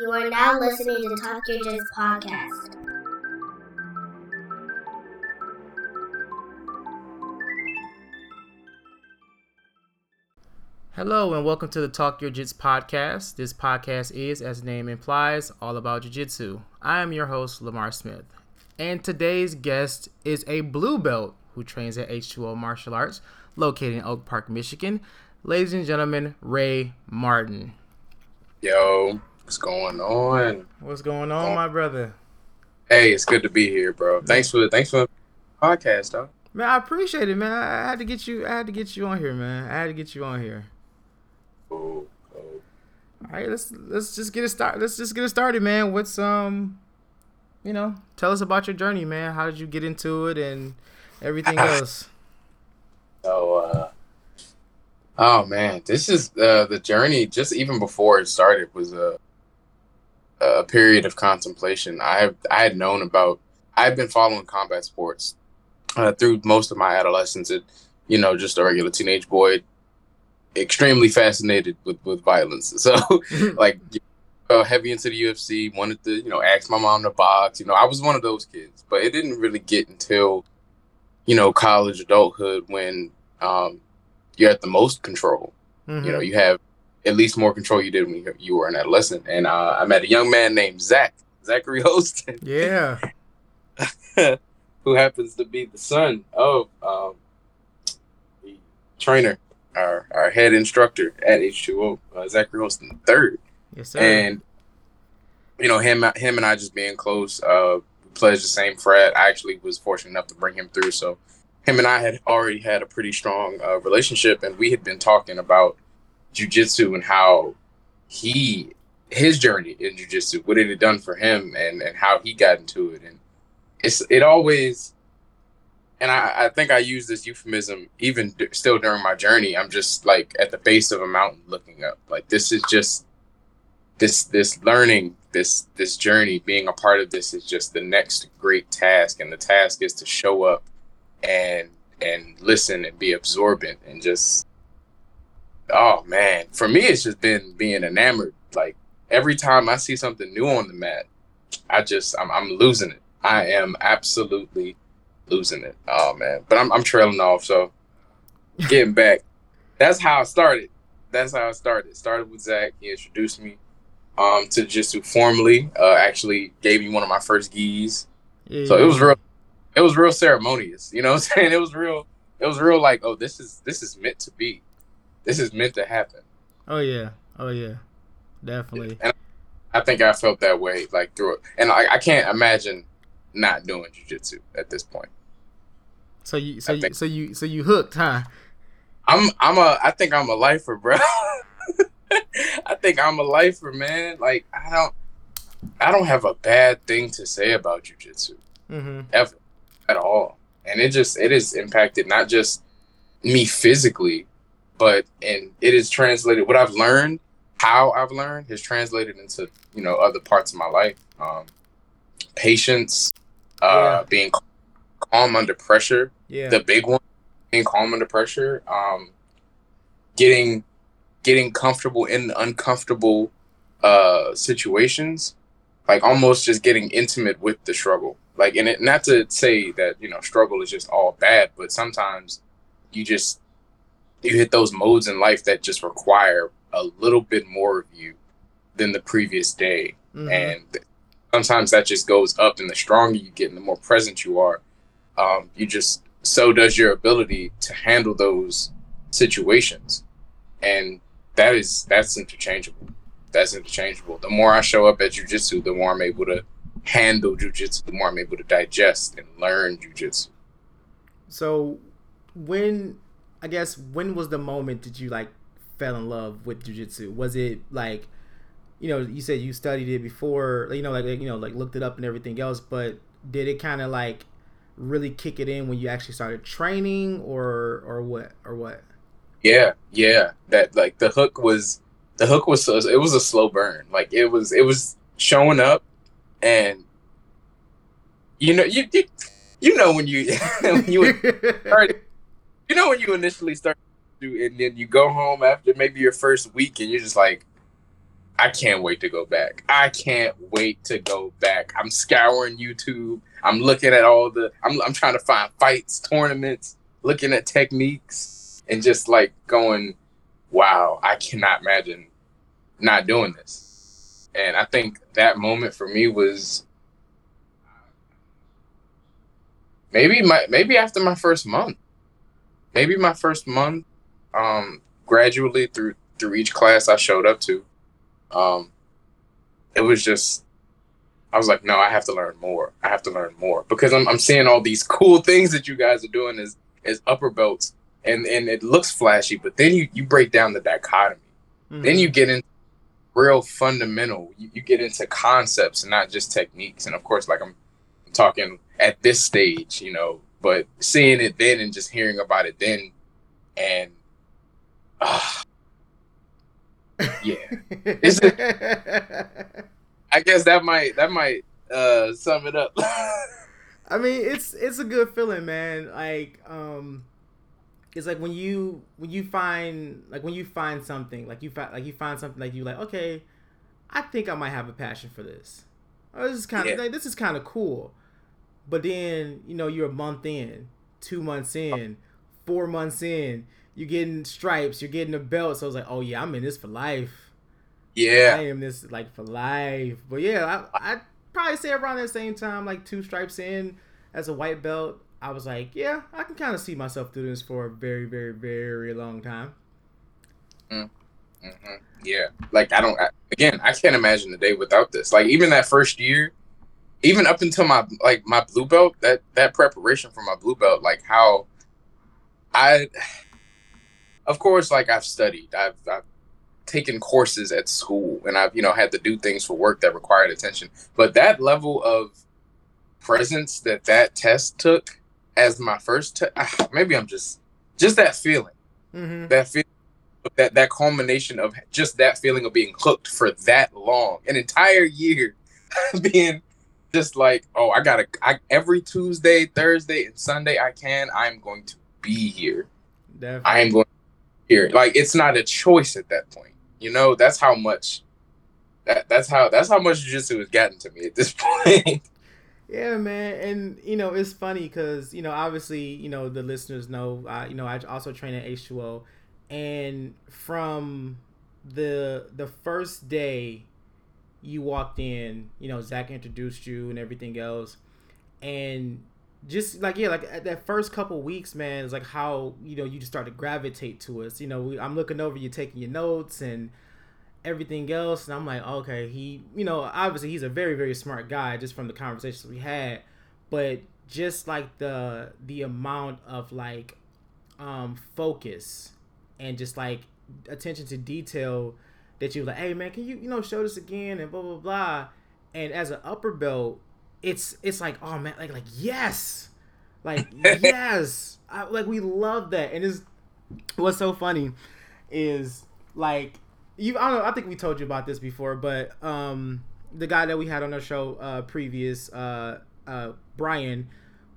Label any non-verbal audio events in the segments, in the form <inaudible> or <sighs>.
You are now listening to Talk Your Jits podcast. Hello and welcome to the Talk Your Jits podcast. This podcast is, as the name implies, all about jiu-jitsu. I am your host, Lamar Smith. And today's guest is a blue belt who trains at H2O Martial Arts, located in Oak Park, Michigan. Ladies and gentlemen, Ray Martin. Yo, what's going on? What's going on, my brother? Hey, it's good to be here, bro. Thanks for the thanks for the podcast, dog. Man, I appreciate it, man. I had to get you. I had to get you on here, man. I had to get you on here. Cool, cool. All right, let's let's just get it start. Let's just get it started, man. What's um, you know, tell us about your journey, man. How did you get into it and everything <laughs> else? So, uh, oh man, this is uh, the journey. Just even before it started was a a period of contemplation. I have I had known about. I've been following combat sports uh, through most of my adolescence. It, you know, just a regular teenage boy, extremely fascinated with with violence. <laughs> So, <laughs> like, uh, heavy into the UFC. Wanted to, you know, ask my mom to box. You know, I was one of those kids, but it didn't really get until, you know, college adulthood when um, you're at the most control. Mhm. You know, you have at least more control you did when you, you were an adolescent. And uh, I met a young man named Zach, Zachary <laughs> Holston, yeah. <laughs> who happens to be the son of um, the trainer, our, our head instructor at H2O, uh, Zachary Holston third. Yes, sir. And you know, him him and I just being close, uh, we pledged the same frat. I actually was fortunate enough to bring him through, so him and I had already had a pretty strong uh, relationship, and we had been talking about jujitsu and how he his journey in jujitsu, what it had done for him, and and how he got into it, and it's it always. And I, I think I use this euphemism even d- still during my journey. I'm just like at the base of a mountain looking up. Like this is just this this learning this this journey being a part of this is just the next great task and the task is to show up and and listen and be absorbent and just oh man for me it's just been being enamored like every time i see something new on the mat i just i'm, I'm losing it i am absolutely losing it oh man but i'm, I'm trailing off so getting back that's how i started that's how i started started with zach he introduced me um, to jiu-jitsu formally. Uh, actually gave me one of my first gis, yeah, so it was real. It was real ceremonious. You know what I'm <laughs> saying? It was real. It was real. Like, oh, this is this is meant to be. This is meant to happen. Oh yeah. Oh yeah. Definitely. And I think I felt that way like through it, and I, I can't imagine not doing jujitsu at this point. So you so you so you so you hooked, huh? I'm I'm a I think I'm a lifer, bro. <laughs> I think I'm a lifer, man. Like I don't I don't have a bad thing to say about jujitsu. Mm-hmm. ever at all and it just it has impacted not just me physically but and it is translated what i've learned how i've learned has translated into you know other parts of my life um patience uh Yeah. being calm under pressure Yeah. the big one being calm under pressure um getting getting comfortable in uncomfortable uh situations like almost just getting intimate with the struggle like and it not to say that you know struggle is just all bad but sometimes you just you hit those modes in life that just require a little bit more of you than the previous day. Mhm. and sometimes that just goes up and the stronger you get and the more present you are um, you just so does your ability to handle those situations. And that is that's interchangeable. That's interchangeable. The more i show up at jujitsu the more i'm able to handle jujitsu the more i'm able to digest and learn jujitsu. So when I guess when was the moment that you like fell in love with jujitsu? Was it like you know, you said you studied it before, you know, like you know, like looked it up and everything else, but did it kind of like really kick it in when you actually started training or or what or what? Yeah, yeah. That like the hook was the hook was so it was a slow burn. Like it was it was showing up and you know you you, you know when you <laughs> when you <laughs> you know when you initially start to and then you go home after maybe your first week and you're just like I can't wait to go back. I can't wait to go back. I'm scouring YouTube. I'm looking at all the. I'm I'm trying to find fights, tournaments, looking at techniques, and just like going, wow, I cannot imagine not doing this. And I think that moment for me was maybe my maybe after my first month maybe my first month um gradually through through each class i showed up to um it was just i was like no i have to learn more. I have to learn more because i'm, I'm seeing all these cool things that you guys are doing as as upper belts and and it looks flashy but then you you break down the dichotomy. Mm-hmm. then you get into real fundamental you, you get into concepts and not just techniques. And of course like i'm talking at this stage, you know, but seeing it then and just hearing about it then and uh, yeah. <laughs> I guess that might that might uh sum it up. <laughs> I mean, it's it's a good feeling, man. Like um it's like when you when you find like when you find something like you find like you find something like you like okay i think i might have a passion for this oh, this is kind of yeah. like, this is kind of cool but then, you know, you're a month in, two months in, four months in, you're getting stripes, you're getting a belt. So I was like, oh yeah, I'm in this for life. Yeah. I am this like for life. But yeah, I I'd probably say around that same time, like two stripes in as a white belt, I was like, yeah, I can kind of see myself doing this for a very, very, very long time. Mm. Mm-hmm. Yeah, like I don't. I, again, I can't imagine the day without this. Like even that first year, even up until my like my blue belt, that that preparation for my blue belt, like how I, of course, like I've studied, I've, I've taken courses at school, and I've you know had to do things for work that required attention. But that level of presence that that test took as my first, te- ah, maybe I'm just just that feeling, mm-hmm. that feeling that that culmination of just that feeling of being hooked for that long, an entire year, <laughs> being just like, oh, I gotta I, every Tuesday, Thursday, and Sunday I can. I'm going to be here. Definitely. I am going here. Like it's not a choice at that point. You know, that's how much. That that's how that's how much jujitsu has gotten to me at this <laughs> point. Yeah, man, and you know it's funny because you know obviously you know the listeners know uh, you know I also train at H2O, and from the the first day you walked in, you know, Zach introduced you and everything else, and just like yeah, like at that first couple weeks, man, it's like how you know you just start to gravitate to us. You know, we, I'm looking over you, taking your notes and everything else, and I'm like, okay, he, you know, obviously he's a very very smart guy just from the conversations we had, but just like the the amount of like um focus and just like attention to detail that you like, hey man, can you you know show this again and blah blah blah. And as an upper belt, it's it's like oh man, like like yes, like <laughs> yes, I, like we love that. And it's what's so funny is like you I don't know I think we told you about this before, but um the guy that we had on our show uh previous uh uh Brian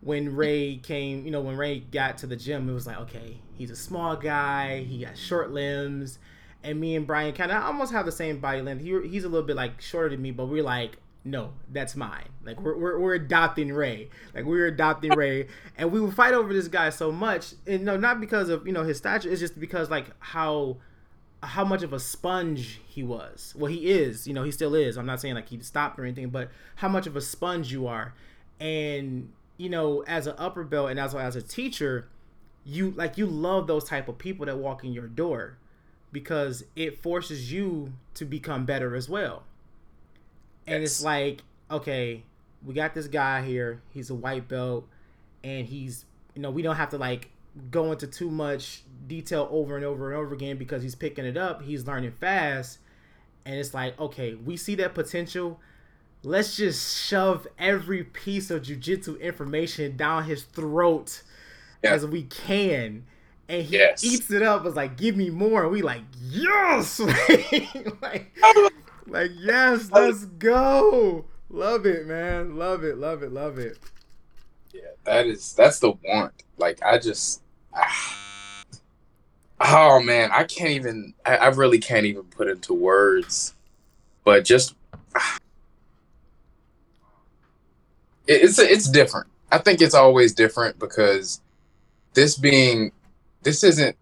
when Ray came, you know, when Ray got to the gym, it was like, okay, he's a small guy, he got short limbs, and me and Brian kind of almost have the same body length. He, he's a little bit like shorter than me, but we're like, no, that's mine. Like we're, we're, we're adopting Ray. Like we're adopting <laughs> Ray, and we would fight over this guy so much, and no, not because of you know his stature. It's just because like how how much of a sponge he was. Well, he is. You know, he still is. I'm not saying like he stopped or anything, but how much of a sponge you are, and you know, as an upper belt and as well as a teacher, you like you love those type of people that walk in your door because it forces you to become better as well. And yes. it's like, okay, we got this guy here. He's a white belt, and he's you know we don't have to like go into too much detail over and over and over again because he's picking it up. He's learning fast, and it's like, okay, we see that potential. Let's just shove every piece of jujitsu information down his throat yeah. as we can and he yes. eats it up. Was like, give me more. And we like, yes, <laughs> like, like yes, let's go. Love it, man. Love it. Love it. Love it. Yeah, that is that's the want. Like I just, ah, oh man, I can't even. I, I really can't even put into words but just it, it's it's different. I think it's always different because this being this isn't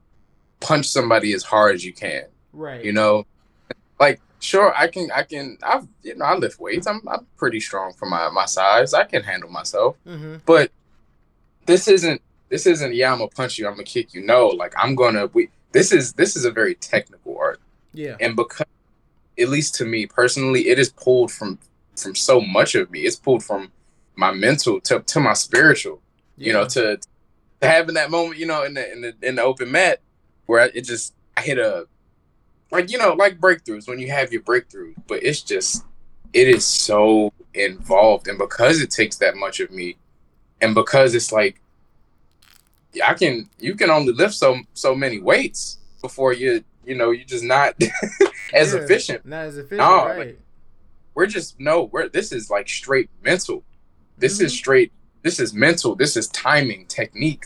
punch somebody as hard as you can. Right. You know, like sure I can I can I've you know I lift weights. I'm I'm pretty strong for my my size. I can handle myself. Mm-hmm. But this isn't this isn't yeah I'm gonna punch you I'm gonna kick you. No, like I'm gonna we this is this is a very technical art Yeah. and because at least to me personally it is pulled from from so much of me it's pulled from my mental to, to my spiritual you know to, to having that moment you know in the in the in the open mat where it just i hit a like you know like breakthroughs when you have your breakthrough but it's just it is so involved and because it takes that much of me and because it's like I can you can only lift so so many weights before you you know you're just not <laughs> as Yeah. efficient Not as efficient, No, right? we're just no we're this is like straight mental this is Mhm. straight this is mental this is timing technique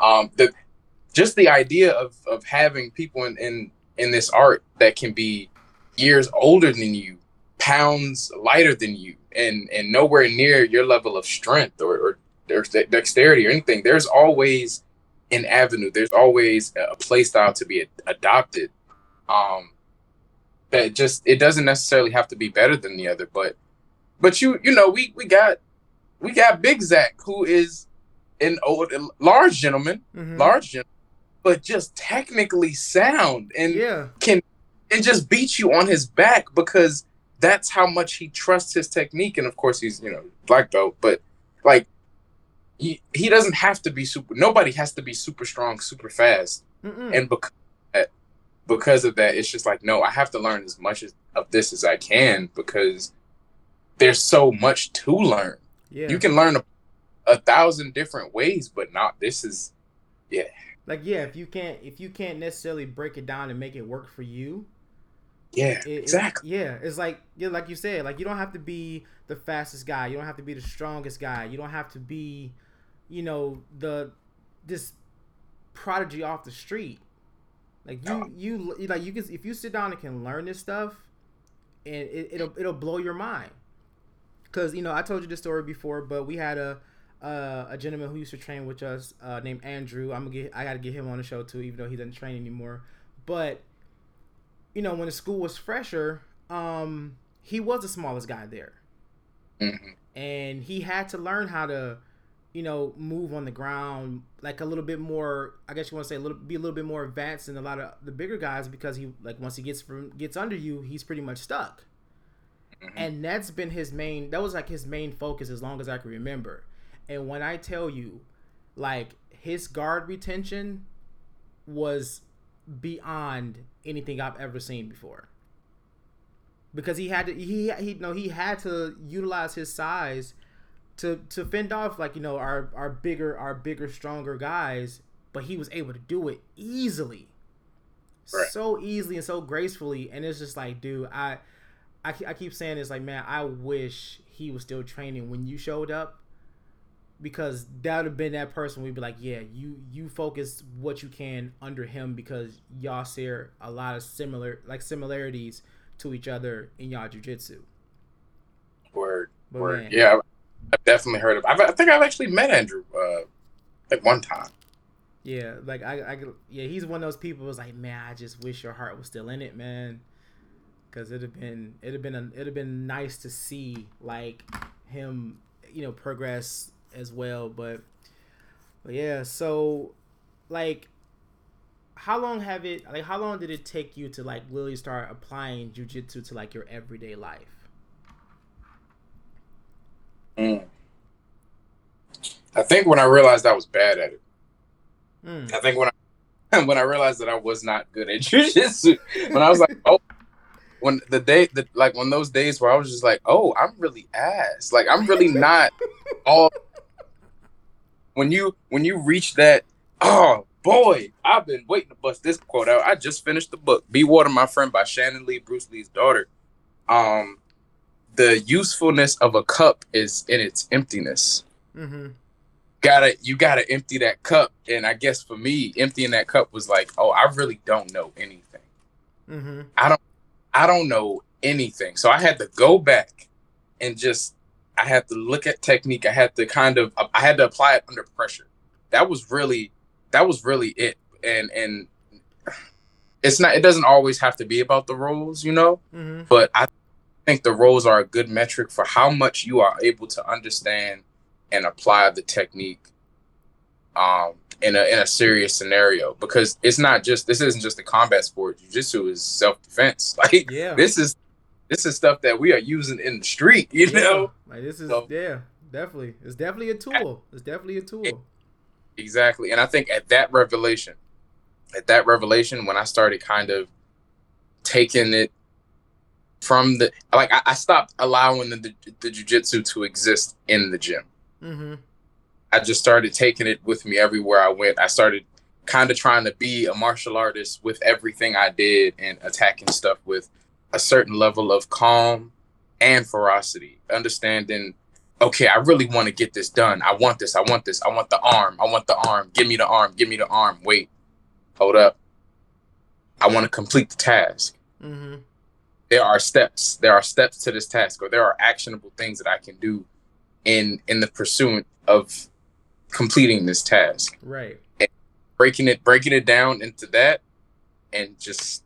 um the just the idea of of having people in in in this art that can be years older than you pounds lighter than you and and nowhere near your level of strength or or dexterity or anything there's always an avenue. There's always a play style to be ad- adopted. Um that just it doesn't necessarily have to be better than the other but but you you know we we got we got big zach who is an old large gentleman Mhm. large gentleman but just technically sound and Yeah. can and just beat you on his back because that's how much he trusts his technique. And of course, he's you know black belt, but like he he doesn't have to be super. Nobody has to be super strong, super fast. Mm-mm. And because of that, because of that, it's just like no, I have to learn as much as, of this as I can because there's so much to learn. yeah. You can learn a, a thousand different ways, but not this is yeah. like yeah, if you can't if you can't necessarily break it down and make it work for you, yeah it- it- exactly yeah, it's like yeah, like you said, like you don't have to be the fastest guy, you don't have to be the strongest guy, you don't have to be, you know, the this prodigy off the street. Like you, No. you, you like you can if you sit down and can learn this stuff, and it, it'll it'll blow your mind. Cause you know I told you this story before, but we had a uh, a gentleman who used to train with us uh, named Andrew. I'm gonna get I gotta get him on the show too, even though he doesn't train anymore. But you know when the school was fresher, um, he was the smallest guy there, Mhm. and he had to learn how to, you know, move on the ground like a little bit more. I guess you want to say a little, be a little bit more advanced than a lot of the bigger guys because he like once he gets from gets under you, he's pretty much stuck. Mhm. And that's been his main. That was like his main focus as long as I can remember. And when I tell you, like his guard retention was beyond anything I've ever seen before. Because he had to, he he no he had to utilize his size to to fend off like you know our our bigger our bigger stronger guys, but he was able to do it easily, Right. so easily and so gracefully, and it's just like, dude, I, I I keep saying this like, man, I wish he was still training when you showed up, because that would have been that person. We'd be like, yeah, you you focus what you can under him because y'all share a lot of similar like similarities to each other in y'all jujitsu. word But Word. man, Yeah, I've- definitely heard of. I've, I think I've actually met Andrew uh, like one time. Yeah, like I, I, yeah, he's one of those people. Was like, man, I just wish your heart was still in it, man. Because it'd have been, it'd have been, a, it'd have been nice to see like him, you know, progress as well. But, but yeah, so like, how long have it? Like, how long did it take you to like really start applying jujitsu to like your everyday life? Mm. I think when I realized I was bad at it. Mm. I think when I <laughs> when I realized that I was not good at <laughs> jujitsu, when I was like, oh, when the day, the, like when those days where I was just like, oh, I'm really ass. Like I'm really <laughs> not all. When you when you reach that, oh boy, I've been waiting to bust this quote out. I just finished the book, "Be Water, My Friend" by Shannon Lee, Bruce Lee's daughter. Um, the usefulness of a cup is in its emptiness Mm-hmm. gotta you gotta empty that cup and i guess for me emptying that cup was like oh i really don't know anything Mm-hmm. i don't I don't know anything. So I had to go back and just I had to look at technique. I had to kind of I had to apply it under pressure. That was really that was really it. And and it's not it doesn't always have to be about the rolls, you know? Mm-hmm. But I think the rolls are a good metric for how much you are able to understand and apply the technique um in a in a serious scenario because it's not just this isn't just a combat sport. Jiu-jitsu is self-defense. <laughs> Like Yeah. this is this is stuff that we are using in the street, you Yeah. know? Like this is So- yeah, definitely. It's definitely a tool. It's definitely a tool. Exactly. And I think at that revelation, at that revelation, when I started kind of taking it from the like, I, I stopped allowing the, the, the jujitsu to exist in the gym. Mm-hmm. I just started taking it with me everywhere I went. I started kind of trying to be a martial artist with everything I did and attacking stuff with a certain level of calm and ferocity, understanding, okay, I really want to get this done. I want this. I want this. I want the arm. I want the arm. Give me the arm. Give me the arm. Wait, hold up. I want to complete the task. Mm-hmm. There are steps. There are steps to this task, or there are actionable things that I can do in in the pursuit of completing this task Right. breaking it breaking it down into that and just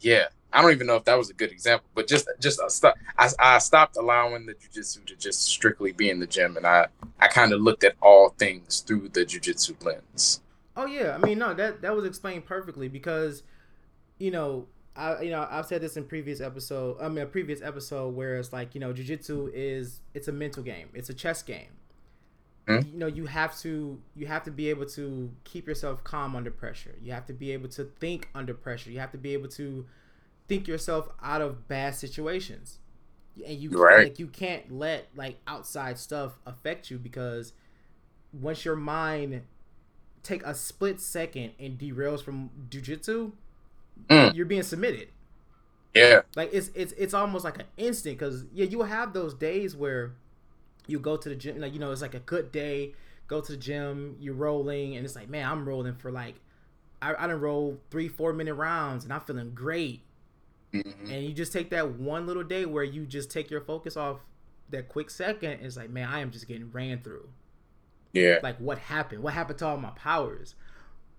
yeah i don't even know if that was a good example but just just a stop I, I stopped allowing the jujitsu to just strictly be in the gym and i i kind of looked at all things through the jujitsu lens Oh yeah, I mean no, that that was explained perfectly because, you know, I you know I've said this in previous episode. I mean a previous episode where it's like you know jujitsu is it's a mental game, it's a chess game. Mhm. You know you have to you have to be able to keep yourself calm under pressure. You have to be able to think under pressure. You have to be able to think yourself out of bad situations. And you Right. like you can't let like outside stuff affect you because once your mind take a split second and derails from jujitsu, Mm. you're being submitted. yeah Like it's it's it's almost like an instant because yeah, you have those days where you go to the gym, like you know, it's like a good day. Go to the gym, you're rolling, and it's like, man, I'm rolling for like, I I done roll three four minute rounds, and I'm feeling great. Mhm. And you just take that one little day where you just take your focus off that quick second. And it's like, man, I am just getting ran through. Yeah. Like what happened? What happened to all my powers?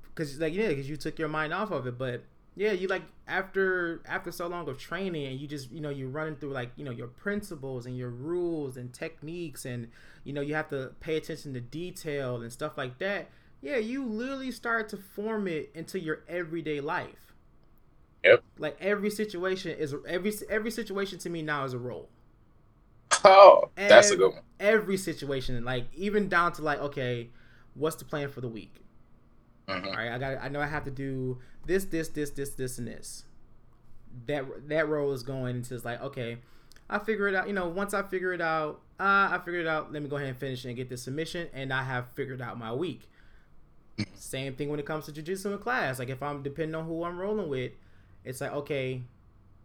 Because like yeah because you took your mind off of it. But yeah you like after after so long of training and you just you know you're running through like you know your principles and your rules and techniques and you know you have to pay attention to detail and stuff like that yeah you literally start to form it into your everyday life Yep. like every situation is every every situation to me now is a role. Oh that's a good one. every situation like even down to like okay what's the plan for the week? Mhm. all right i got i know i have to do this this this this this and this. That that role is going into it's like okay i figure it out you know once i figure it out uh, i figured it out let me go ahead and finish and get this submission and i have figured out my week. Same thing when it comes to jujitsu in class like if i'm depending on who i'm rolling with it's like okay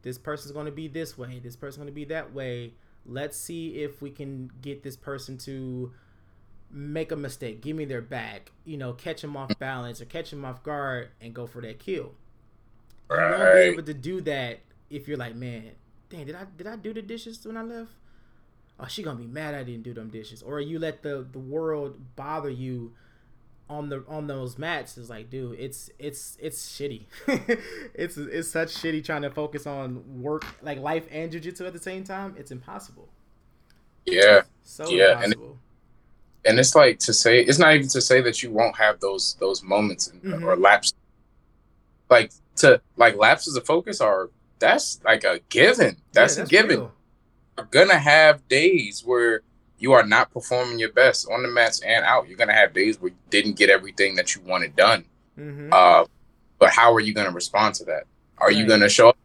this person's going to be this way this person's going to be that way. Let's see if we can get this person to make a mistake give me their back you know catch them off balance or catch them off guard and go for that kill. You won't be able to do that if you're like man dang did i did i do the dishes when i left? Oh she gonna be mad i didn't do them dishes. Or you let the the world bother you on the on those mats is like dude it's it's it's shitty. <laughs> It's it's such shitty trying to focus on work like life and jiu-jitsu at the same time. It's impossible. Yeah. So Yeah, and- impossible. And it's like to say it's not even to say that you won't have those those moments and, Mhm. or lapses like to like lapses of focus are that's like a given. That's, Yeah, a given. real. gonna have days where you are not performing your best on the mats and out. You're gonna have days where you didn't get everything that you wanted done. Mhm. uh but how are you gonna respond to that? Are you gonna show up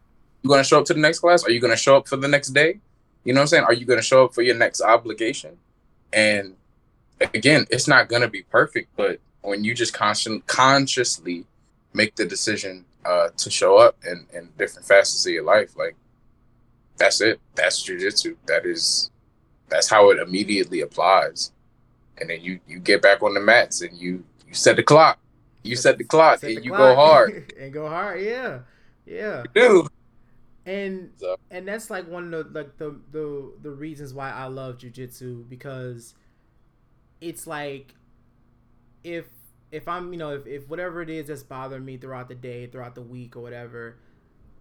you gonna show up to the next class? Are you gonna show up for the next day? You know what i'm saying? Are you gonna show up for your next obligation? And again it's not gonna be perfect but when you just conscious consciously make the decision uh to show up in in different facets of your life like that's it. That's jujitsu. That is that's how it immediately applies. And then you you get back on the mats and you you set the clock. You set the clock Set and the you clock. go hard. <laughs> And go hard yeah. Yeah. Dude And So- and that's like one of the like the the the reasons why I love jujitsu because it's like if if I'm you know if, if whatever it is that's bothering me throughout the day throughout the week or whatever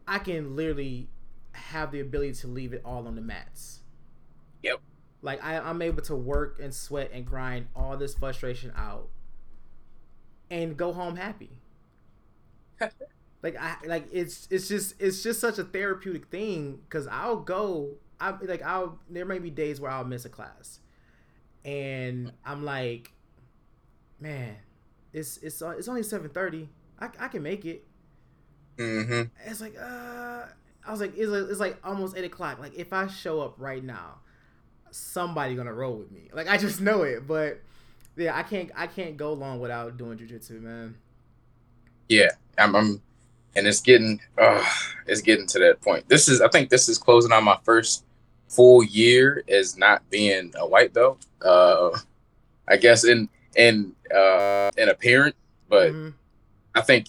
I can literally have the ability to leave it all on the mats. Yep. Like I, I'm able to work and sweat and grind all this frustration out and go home happy. <laughs> like I like it's it's just it's just such a therapeutic thing because I'll go I like I'll there may be days where I'll miss a class, and I'm like, man, it's it's it's only seven thirty. I I can make it. Mm-hmm. It's like uh, I was like it's like, it's like almost eight o'clock. Like if I show up right now, somebody gonna roll with me. Like I just know it. But yeah, I can't I can't go long without doing jujitsu, man. Yeah, I'm, I'm, and it's getting, uh, it's getting to that point. This is, I think, this is closing on my first full year as not being a white belt. Uh, I guess in in uh in a parent, but Mhm. I think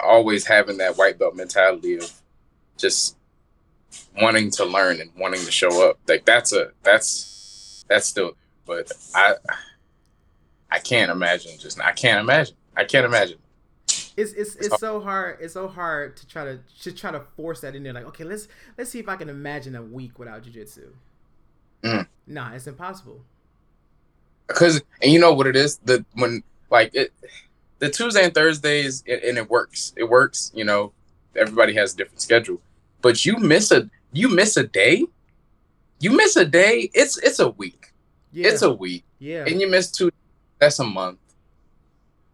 always having that white belt mentality of just wanting to learn and wanting to show up. Like that's a that's that's still but I I can't imagine just I can't imagine. I can't imagine. it's it's it's so hard. It's so hard to try to to try to force that in there. Like, okay, let's let's see if I can imagine a week without jujitsu. Mm. Nah, it's impossible. Cause and you know what it is? The when like it the Tuesday and Thursdays and and it works. It works, you know, everybody has a different schedule. But you miss a you miss a day, you miss a day, it's it's a week. Yeah, It's a week. yeah, and you miss two that's a month.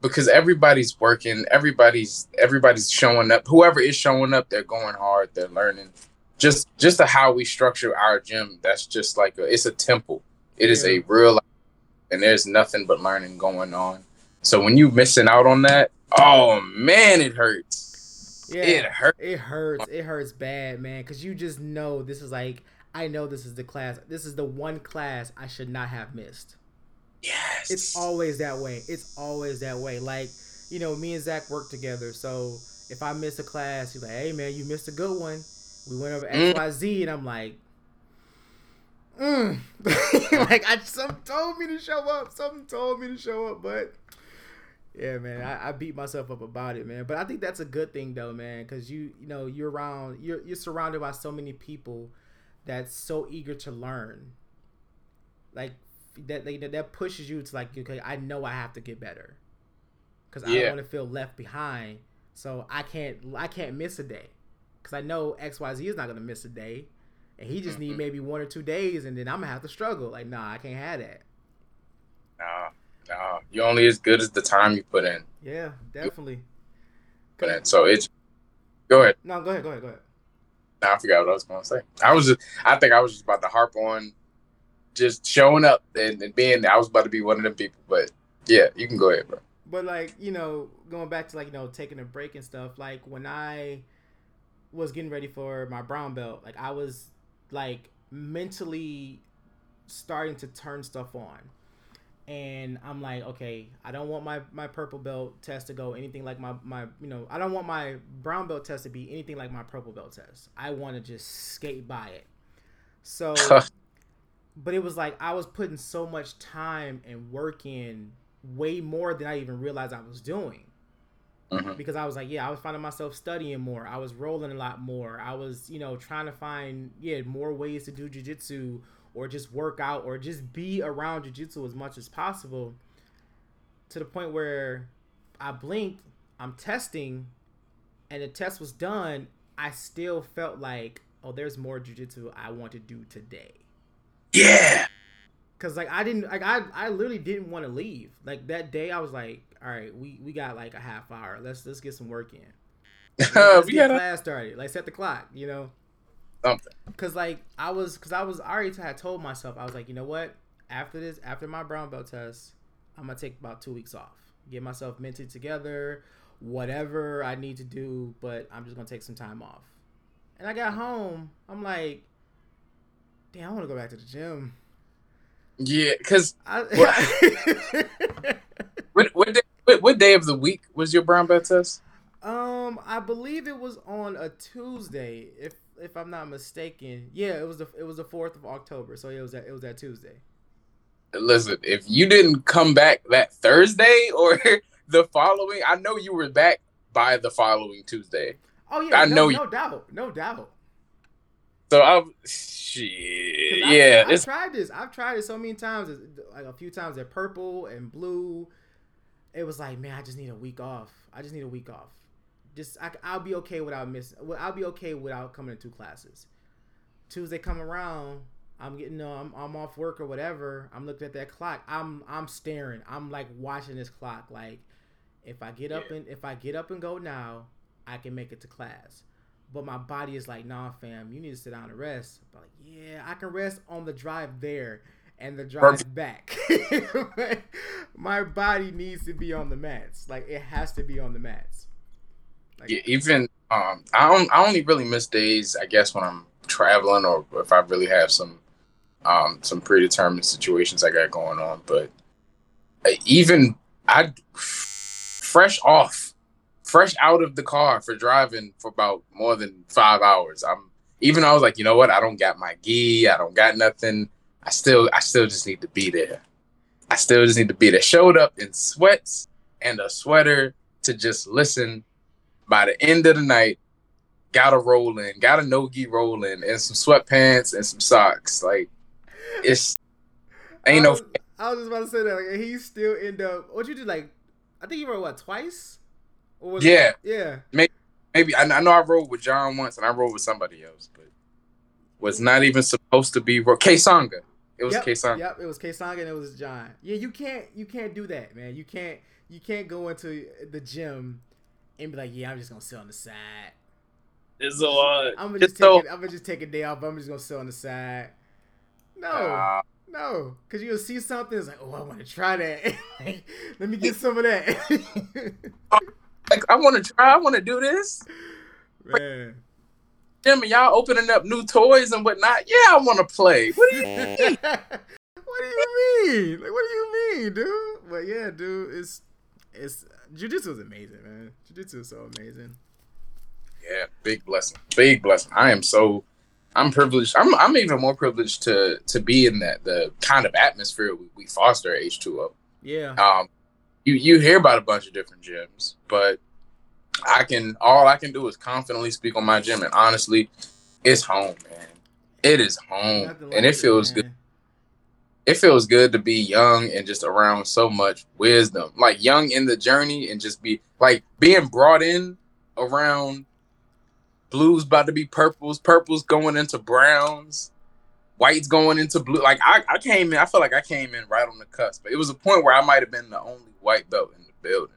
Because everybody's working everybody's everybody's showing up. Whoever is showing up they're going hard they're learning. Just just to how we structure our gym that's just like a, it's a temple. It is a Yeah. real and there's nothing but learning going on. So when you missing out on that oh man it hurts Yeah. it hurts It hurts. It hurts bad, man. Cause you just know this is like I know this is the class. This is the one class I should not have missed. yes It's always that way. It's always that way. Like, you know, me and Zach work together. So if I miss a class, he's like, hey, man, you missed a good one. We went over Mm. XYZ, and I'm like, mm. <laughs> like, I, something told me to show up. Something told me to show up. But yeah, man, I, I beat myself up about it, man. But I think that's a good thing, though, man, because you, you know, you're around, you're, you're surrounded by so many people that's so eager to learn. Like, that like, that that pushes you to like okay I know I have to get better because I don't want to feel left behind so I can't I can't miss a day because I know X Y Z is not gonna miss a day and he just need Mhm. maybe one or two days and then I'm gonna have to struggle like nah I can't have that nah, nah. you're only as good as the time you put in yeah definitely put in so it's go ahead no go ahead go ahead go ahead Nah, I forgot what I was gonna say. I was just, I think I was just about to harp on just showing up and, and being I was about to be one of them people, but yeah, you can go ahead, bro. But like, you know, going back to like, you know, taking a break and stuff, like when I was getting ready for my brown belt, like I was like mentally starting to turn stuff on. And I'm like, okay, I don't want my, my purple belt test to go anything like my, my you know, I don't want my brown belt test to be anything like my purple belt test. I want to just skate by it. So <laughs> but it was like I was putting so much time and work in way more than I even realized I was doing. Mhm. Because I was like, yeah, I was finding myself studying more. I was rolling a lot more. I was, you know, trying to find, yeah, more ways to do jujitsu or just work out or just be around jujitsu as much as possible. To the point where I blinked, I'm testing, and the test was done. I still felt like, oh, there's more jujitsu I want to do today. Yeah. Cause like I didn't like I I literally didn't want to leave. Like that day I was like, all right, we we got like a half hour. Let's let's get some work in. <laughs> Let's we get class started. Like set the clock, you know. Something. Cause like I was cause I was I already had told myself I was like, you know what? After this, after my brown belt test, I'm gonna take about two weeks off. Get myself mentally together, whatever I need to do, but I'm just gonna take some time off. And I got home, I'm like, damn, I wanna go back to the gym. Yeah, because I, <laughs> what what day, what, what day of the week was your brown belt test? Um, I believe it was on a Tuesday, if if I'm not mistaken. Yeah, it was the it was the fourth of October, so it was that it was that Tuesday. Listen, if you didn't come back that Thursday or <laughs> the following, I know you were back by the following Tuesday. Oh yeah, I no, know no you- doubt, no doubt. So I'm shit. I- Yeah, I've tried this. I've tried it so many times. Like a few times at purple and blue. It was like, man, I just need a week off. I just need a week off. Just I, I'll be okay without missing. well, I'll be okay without coming to two classes. Tuesday come around, I'm getting uh, I'm, I'm off work or whatever. I'm looking at that clock. I'm I'm staring. I'm like watching this clock. Like if I get up and if I get up and go now, I can make it to class. But my body is like, nah, fam, you need to sit down and rest. But like, yeah, I can rest on the drive there and the drive back. <laughs> my body needs to be on the mats. Like it has to be on the mats. Yeah, even um, I don't. I only really miss days. I guess when I'm traveling or if I really have some um some predetermined situations I got going on. But uh, even I fresh off, fresh out of the car for driving for about more than five hours. I'm even. I was like, you know what? I don't got my gi. I don't got nothing. I still. I still just need to be there. I still just need to be there. Showed up in sweats and a sweater to just listen by the end of the night, got a roll in, got a nogi roll in, and some sweatpants and some socks. Like it's ain't I no I was just about to say that. Like, he still end up. What you did? Like, I think you wrote what twice? Or was yeah. yeah. Maybe I, I know I rode with John once, and I rode with somebody else, but was not even supposed to be ro- K Sanga. It was yep, K Sanga. Yep, it was K Sanga and it was John. Yeah, you can't you can't do that, man. You can't you can't go into the gym and be like, yeah, I'm just gonna sit on the side. It's a lot. I'm gonna Just just so- take it, I'm gonna just take a day off. I'm just gonna sit on the side. No, Uh, no, because you'll see something. It's like, oh, I want to try that. <laughs> Like, Let me get <laughs> some of that. like I want to try. I want to do this. man. Jim, and y'all opening up new toys and whatnot. Yeah, I want to play. What do you? <laughs> mean? what do you mean? Like, what do you mean, dude? But yeah, dude, it's it's jujitsu is amazing, man. Jujitsu is so amazing. Yeah, big blessing. Big blessing. I am so I'm privileged. I'm I'm even more privileged to to be in that the kind of atmosphere we, we foster at H2O. Yeah, Um you you hear about a bunch of different gyms, but I can all I can do is confidently speak on my gym and honestly, it's home, man. It is home. And it feels man. good. It feels good to be young and just around so much wisdom. Like young in the journey and just be like being brought in around blues about to be purples, purples going into browns, whites going into blue. Like I, I came in, I feel like I came in right on the cusp. But it was a point where I might have been the only white belt in the building.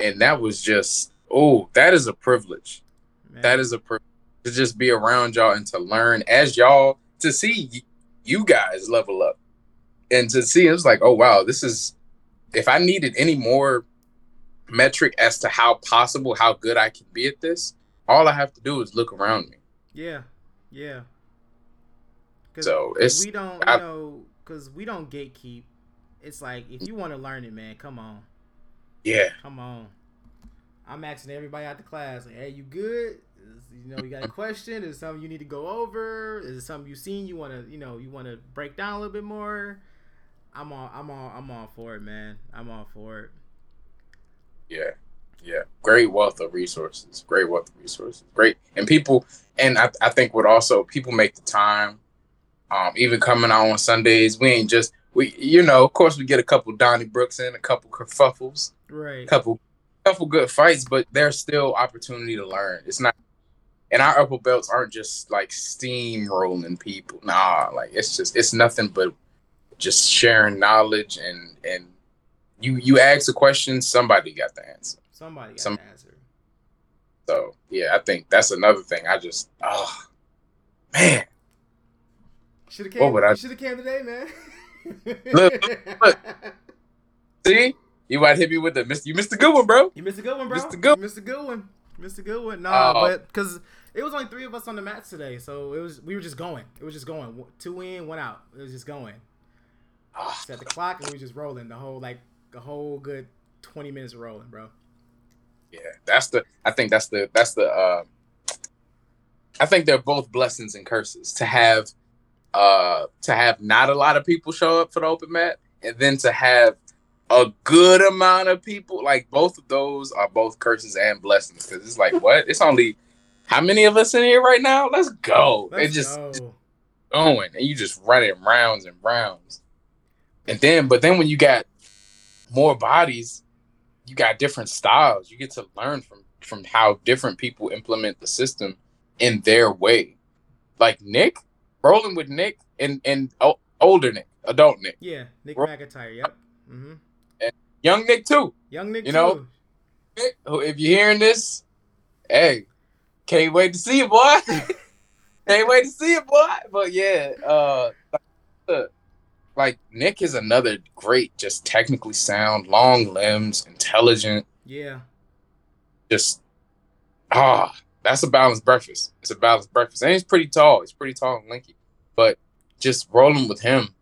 And that was just, oh, that is a privilege. Man. That is a privilege to just be around y'all and to learn as y'all to see you guys level up and to see it's like, oh wow, this is if I needed any more metric as to how possible, how good I can be at this, all I have to do is look around me. Yeah, yeah. 'Cause- So, it's- we don't, you I- know, because we don't gatekeep. It's like if you want to learn it, man, come on, Yeah. come on. I'm asking everybody out the class, like, hey, you good? You know, you got a question? Is it something you need to go over? Is it something you've seen you want to, you know, you want to break down a little bit more? I'm all, I'm all, I'm all for it, man. I'm all for it. Yeah. Yeah. Great wealth of resources. Great wealth of resources. Great. And people and I, I think what also people make the time. Um, even coming out on Sundays, we ain't just we you know, of course we get a couple donnybrooks in, a couple kerfuffles, Right. a couple couple good fights, but there's still opportunity to learn. It's not and our upper belts aren't just like steamrolling people. Nah, like it's just it's nothing but just sharing knowledge and and you you ask a question, somebody got the answer. Somebody got Some- to answer. So yeah, I think that's another thing. I just oh man, Should have What would I- Should have came today, man. Look, look. <laughs> see, you might hit me with the miss. You missed a good one, bro. You missed a good one, bro. Missed a good- missed a good one. Missed a good one. Nah, Oh. but because it was only three of us on the mats today, so it was we were just going. It was just going. Two in, one out. It was just going. Set the clock and we was just rolling the whole like the whole good twenty minutes rolling, bro. Yeah, that's the. I think that's the. That's the. Uh, I think they're both blessings and curses to have. Uh, to have not a lot of people show up for the open mat, and then to have a good amount of people. Like both of those are both curses and blessings because it's like what? It's only how many of us in here right now? Let's go. Let's it just, go. just going and you just running rounds and rounds. And then, but then when you got more bodies, you got different styles. You get to learn from from how different people implement the system in their way. Like Nick, rolling with Nick and and oh, older Nick, adult Nick, yeah, Nick Ro- McIntyre. Yep. hmm And young Nick too. Young Nick. You know, too. Nick, if you're hearing this, hey, can't wait to see you, boy. <laughs> can't wait to see you, boy. But yeah, uh, like Nick is another great, just technically sound, long limbs, intelligent, Yeah. just ah, that's a balanced breakfast. It's a balanced breakfast, and he's pretty tall. He's pretty tall and lanky, but just rolling with him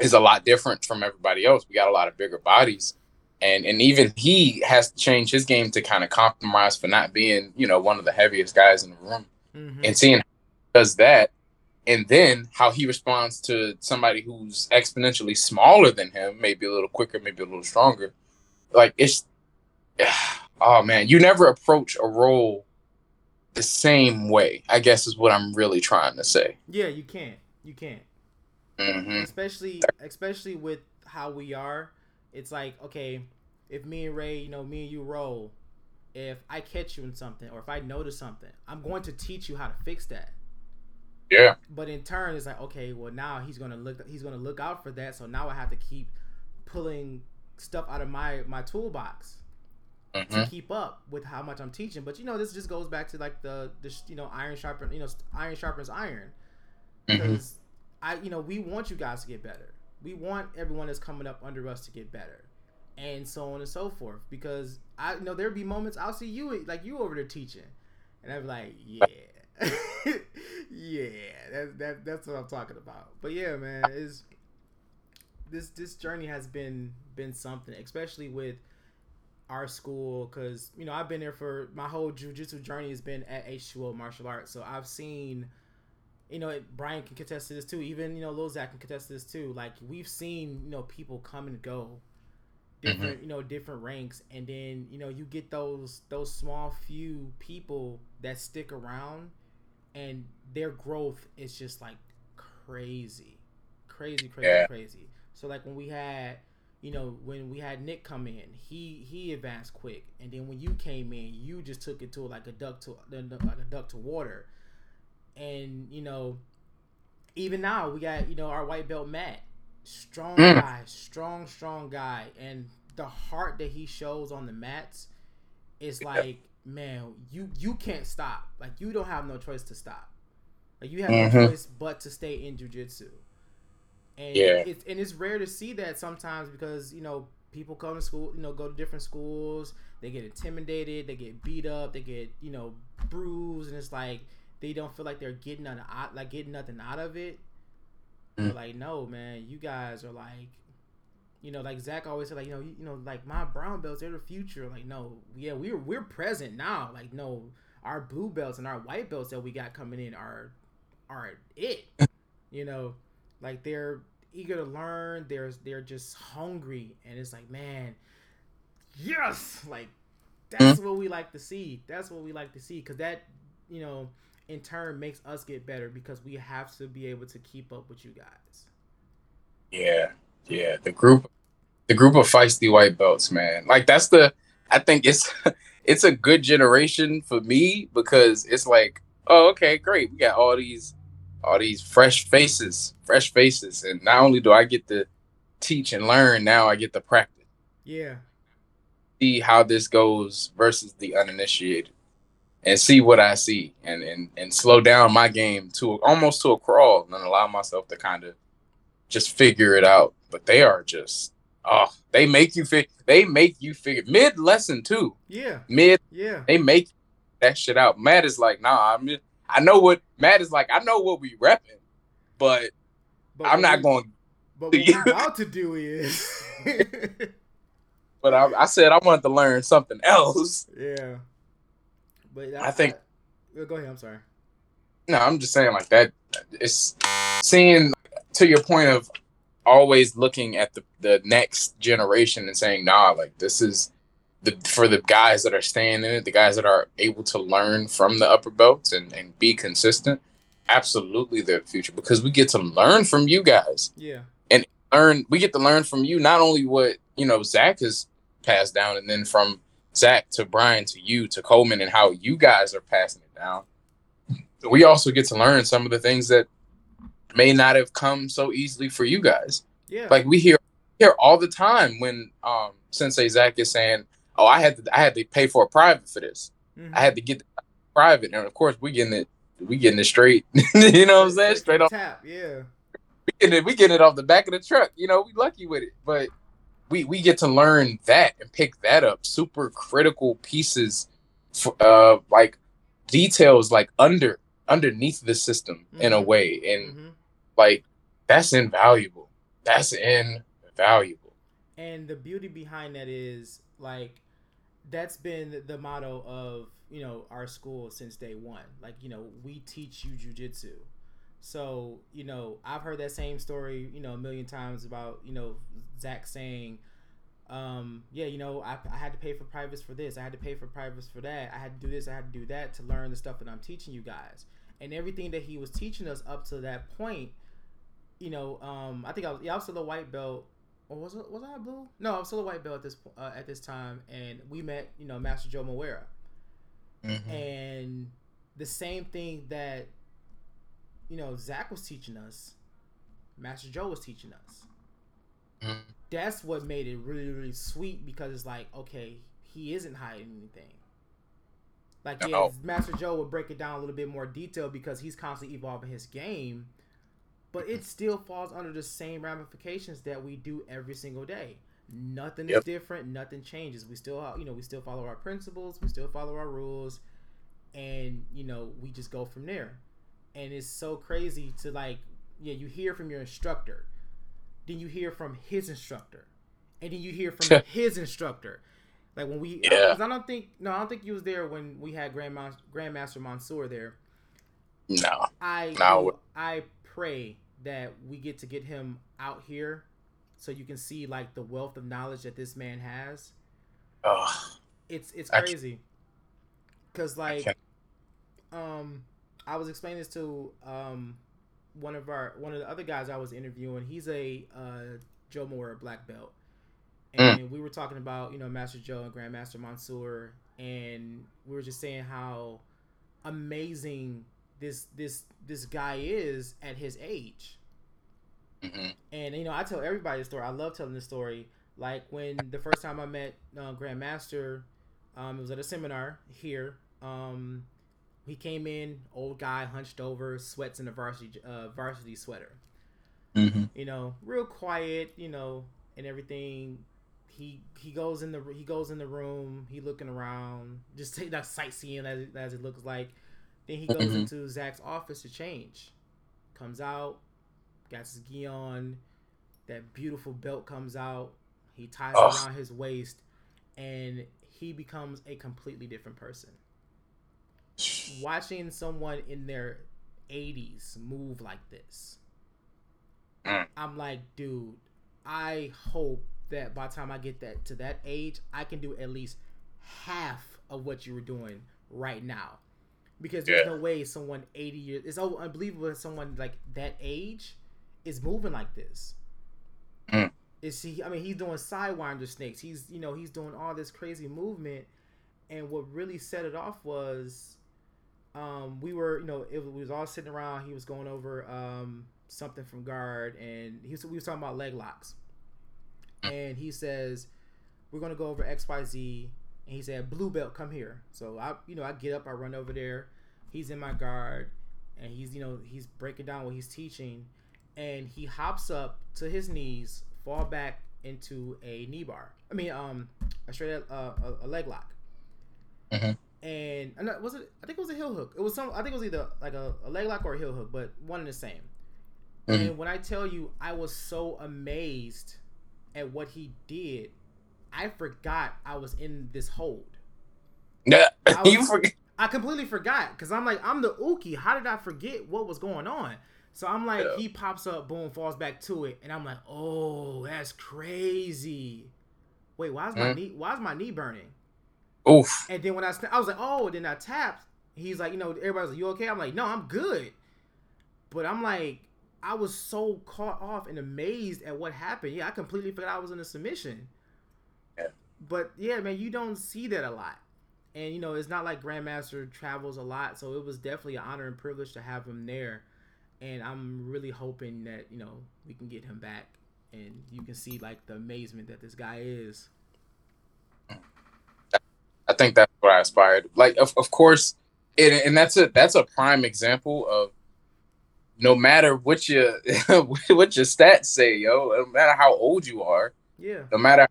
is a lot different from everybody else. We got a lot of bigger bodies, and and even he has to change his game to kind of compromise for not being, you know, one of the heaviest guys in the room, hmm and seeing how he does that, and then how he responds to somebody who's exponentially smaller than him, maybe a little quicker, maybe a little stronger. Like it's, <sighs> oh man, you never approach a roll the same way. I guess is what I'm really trying to say. Yeah, you can't. You can't. hmm especially especially with how we are it's like okay if me and ray you know me and you roll if i catch you in something or if i notice something i'm going to teach you how to fix that. Yeah. but in turn it's like okay well now he's gonna look he's gonna look out for that. So now i have to keep pulling stuff out of my my toolbox hmm to keep up with how much i'm teaching. But you know this just goes back to like the, the you know iron sharpen you know iron sharpens iron. Hmm because I, you know, we want you guys to get better. We want everyone that's coming up under us to get better, and so on and so forth. Because I you know there'll be moments I'll see you like you over there teaching, and I'm like, yeah, <laughs> yeah, that, that that's what I'm talking about. But yeah, man, is this this journey has been been something, especially with our school, because you know I've been there for my whole jujitsu journey has been at H2O martial arts, so I've seen you know, Brian can contest to this too. Even you know, Lil Zach can contest to this too. Like we've seen, you know, people come and go, different, mm-hmm. you know, different ranks, and then you know, you get those those small few people that stick around, and their growth is just like crazy, crazy, crazy, Yeah. crazy. So like when we had, you know, when we had Nick come in, he he advanced quick, and then when you came in, you just took it to like a duck to like a duck to water and you know, even now we got you know our white belt Matt, strong Mm. guy, strong strong guy, and the heart that he shows on the mats is like, man, you you can't stop. Like you don't have no choice to stop. Like you have no Mhm. choice but to stay in jujitsu. And Yeah. it's and it's rare to see that sometimes because you know people come to school, you know, go to different schools, they get intimidated, they get beat up, they get you know bruised, and it's like they don't feel like they're getting nothing out, like getting nothing out of it. Mm. like, no, man, you guys are like, you know, like Zach always said, like, you know, you, you know, like my brown belts, they're the future. Like, no, yeah, we're we're present now. Like, no, our blue belts and our white belts that we got coming in are are it. <laughs> You know, like they're eager to learn. They're they're just hungry, and it's like, man, yes, like that's what we like to see. That's what we like to see because that, you know, in turn makes us get better because we have to be able to keep up with you guys. Yeah, yeah. The group, the group of feisty white belts, man. Like that's the. I think it's <laughs> it's a good generation for me because it's like, oh, okay, great. We got all these, all these fresh faces, fresh faces, and not only do I get to teach and learn, now I get to practice. Yeah, See how this goes versus the uninitiated, and see what I see, and and and slow down my game to almost to a crawl, and allow myself to kind of just figure it out. But they are just oh, they make you fig they make you figure mid lesson too. yeah, Mid yeah, they make that shit out. Matt is like, nah, I'm I know what Matt is like, I know what we repping, but but I'm not we- going But what we <laughs> about to do is, but I, I said I wanted to learn something else. <laughs> Yeah. But I think- Uh, Go ahead. I'm sorry. No, I'm just saying like that. It's seeing to your point of always looking at the the next generation and saying, nah, like this is the for the guys that are staying in it, the guys that are able to learn from the upper belts and and be consistent. Absolutely, the future because we get to learn from you guys. Yeah. And learn we get to learn from you not only what you know Zach has passed down, and then from Zach to Brian to you to Coleman and how you guys are passing it down. We also get to learn some of the things that may not have come so easily for you guys. Yeah. Like we hear hear all the time when um Sensei Zach is saying, "Oh, I had to I had to pay for a private for this. Mhm. I had to get private." And of course, we getting it we getting it straight. <laughs> you know what I'm saying? Straight off tap. Yeah. we getting it we getting it off the back of the truck. You know, we lucky with it. But we we get to learn that and pick that up. Super critical pieces for, uh like details like under underneath the system in a Mhm. way. And hmm like that's invaluable. That's invaluable. And the beauty behind that is like that's been the motto of you know our school since day one. Like you know we teach you jujitsu. So you know I've heard that same story you know a million times about you know Zach saying, um, yeah you know I, I had to pay for privates for this. I had to pay for privates for that. I had to do this. I had to do that to learn the stuff that I'm teaching you guys. And everything that he was teaching us up to that point, you know, um, I think I was yeah I was still a white belt or was it was I a blue? No, I'm still a white belt at this uh, at this time, and we met, you know, Master Joe Moreira, and the same thing that you know Zach was teaching us, Master Joe was teaching us. Mhm. That's what made it really really sweet because it's like okay, he isn't hiding anything. Like yeah, No. Master Joe would break it down a little bit more detail because he's constantly evolving his game, but it still falls under the same ramifications that we do every single day. Nothing is different. Nothing changes. We still, you know, we still follow our principles. We still follow our rules, and you know, we just go from there. And it's so crazy to like, yeah, you hear from your instructor, then you hear from his instructor, and then you hear from <laughs> his instructor. Like when we, Yeah. 'cause I don't think, no, I don't think you was there when we had Grandmaster Grandmaster Mansor there. No. I No. I pray that we get to get him out here so you can see like the wealth of knowledge that this man has. Oh, It's it's crazy. Cuz like um I was explaining this to um one of our one of the other guys I was interviewing. He's a uh Joe Moore black belt. Mm. And we were talking about, you know, Master Joe and Grandmaster Mansor and we were just saying how amazing this this this guy is at his age. mhm. And you know, I tell everybody the story. I love telling the story. Like when the first time I met uh, Grandmaster, um, it was at a seminar here. Um, he came in, old guy, hunched over, sweats in a varsity uh, varsity sweater. Mhm. You know, real quiet. You know, and everything. He he goes in the he goes in the room. He looking around, just take <laughs> that sightseeing as it, as it looks like. Then he goes Mhm. into Zach's office to change. Comes out, got his gi on. That beautiful belt comes out. He ties it around his waist, and he becomes a completely different person. Watching someone in their 80s move like this, Mm. I'm like, dude, I hope that by the time I get that to that age, I can do at least half of what you were doing right now. Because there's Yeah. no way someone 80 years it's unbelievable that someone like that age is moving like this. Mm. Is he I mean he's doing sidewinder snakes. He's you know, he's doing all this crazy movement and what really set it off was um we were you know it we was all sitting around. He was going over um something from guard and he was, we was talking about leg locks. And he says we're gonna go over xyz and he said blue belt come here. So i you know i get up i run over there. He's in my guard and he's you know he's breaking down what he's teaching. And he hops up to his knees fall back into a knee bar. I mean um a straight uh, a, a leg lock. Mhm. And and was it i think it was a heel hook it was some i think it was either like a, a leg lock or a heel hook but one and the same Mhm. and when I tell you, I was so amazed at what he did I forgot I was in this hold. <laughs> Yeah, I was- you forget. I completely forgot because I'm like, I'm the Uke. How did I forget what was going on? So I'm like, Yeah. he pops up, boom, falls back to it, and I'm like, oh, that's crazy. Wait, why's my Mhm. knee? Why's my knee burning? Oof. And then when I, I was like, oh, then I tapped. He's like, you know, everybody's like, you okay? I'm like, no, I'm good. But I'm like, I was so caught off and amazed at what happened. Yeah, I completely forgot I was in a submission. Yeah. But yeah, man, you don't see that a lot. And you know, it's not like Grandmaster travels a lot, so it was definitely an honor and privilege to have him there. And I'm really hoping that you know we can get him back, and you can see like the amazement that this guy is. I think that's what I aspired. Like, of, of course, and, and that's a that's a prime example of no matter what your <laughs> what your stats say, yo, no matter how old you are, Yeah. no matter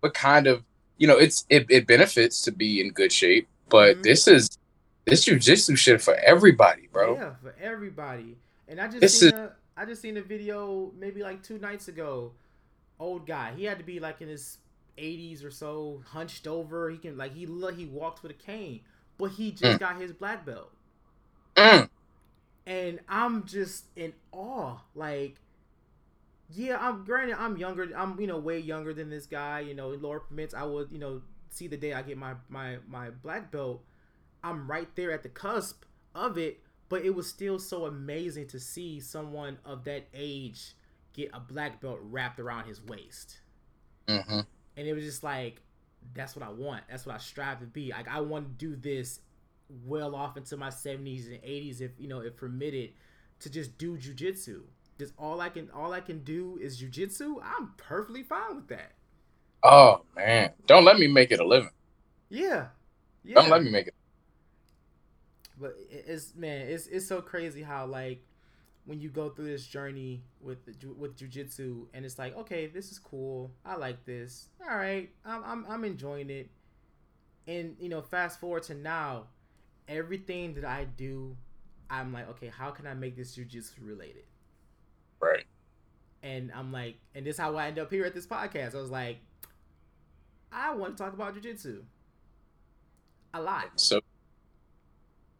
what kind of you know, it's it, it benefits to be in good shape, but Mhm. this is this jujitsu shit for everybody, bro. Yeah, for everybody. And I just This seen is- a, I just seen a video maybe like two nights ago. Old guy. He had to be like in his 80s or so, hunched over. He can like he he walks with a cane, but he just Mm. got his black belt. Mm. And I'm just in awe. Like yeah, I'm granted I'm younger. I'm you know way younger than this guy. You know, Lord permits, I would you know see the day I get my my my black belt. I'm right there at the cusp of it, but it was still so amazing to see someone of that age get a black belt wrapped around his waist. hmm And it was just like that's what I want. That's what I strive to be. Like I want to do this well off into my 70s and 80s if you know if permitted to just do jujitsu. Just all I can all I can do is jujitsu. I'm perfectly fine with that. Oh man, don't let me make it a living. Yeah. Yeah. Don't let me make it. but it's man, it's it's so crazy how like when you go through this journey with with jujitsu, and it's like, okay, this is cool. I like this. All right, I'm I'm I'm enjoying it. And you know, fast forward to now, everything that I do, I'm like, okay, how can I make this jujitsu related? Right. And I'm like, and this is how I end up here at this podcast. I was like, I want to talk about jujitsu a lot. So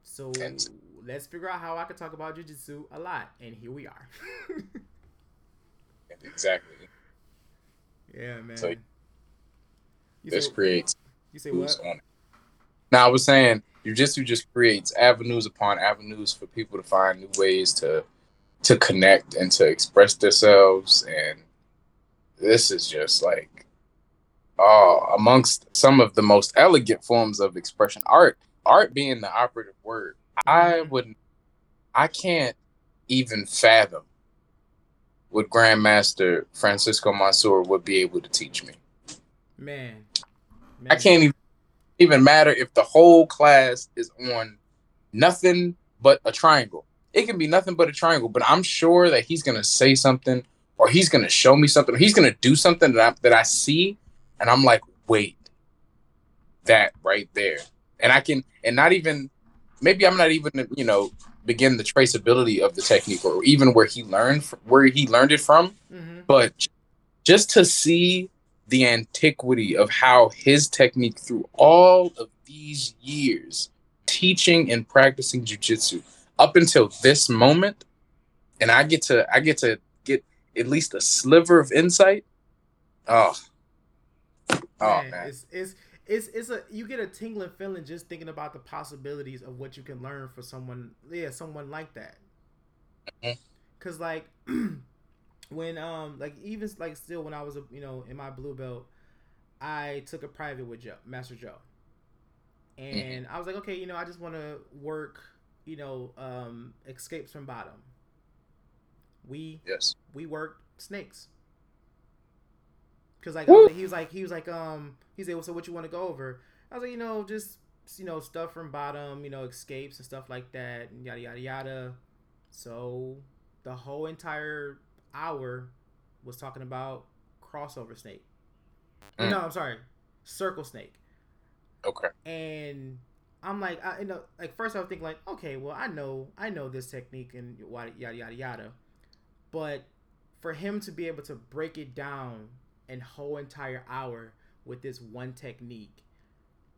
So And- let's figure out how I can talk about jujitsu a lot, and here we are. <laughs> exactly. yeah, man. So, you This say, creates you say what? on it. Now I was saying jujitsu just creates avenues upon avenues for people to find new ways to to connect and to express themselves and this is just like oh amongst some of the most elegant forms of expression art art being the operative word i Mhm. wouldn't i can't even fathom what grandmaster francisco mansor would be able to teach me Man. man. I can't even even matter if the whole class is on nothing but a triangle. It can be nothing but a triangle, but I'm sure that he's gonna say something or he's gonna show me something or he's gonna do something that I that I see and I'm like, wait, that right there. And I can and not even maybe I'm not even you know begin the traceability of the technique or even where he learned where he learned it from hmm but just to see the antiquity of how his technique through all of these years teaching and practicing jujitsu up until this moment and i get to i get to get at least a sliver of insight. Oh oh man, man. It's, it's it's it's a you get a tingling feeling just thinking about the possibilities of what you can learn for someone yeah someone like that. Because like <clears throat> when um like even like still when i was a you know in my blue belt i took a private with joe master joe. And i was like okay you know i just want to work you know um escapes from bottom. We yes. we worked snakes. Cause like, he was like he was like um he's said well, so what you want to go over? I was like you know just you know stuff from bottom you know escapes and stuff like that and yada yada yada. So the whole entire hour was talking about crossover snake. Mm. No, I'm sorry, circle snake okay and I'm like, I you know, like first I was thinking like, okay, well I know I know this technique and yada yada yada yada, but for him to be able to break it down an whole entire hour with this one technique.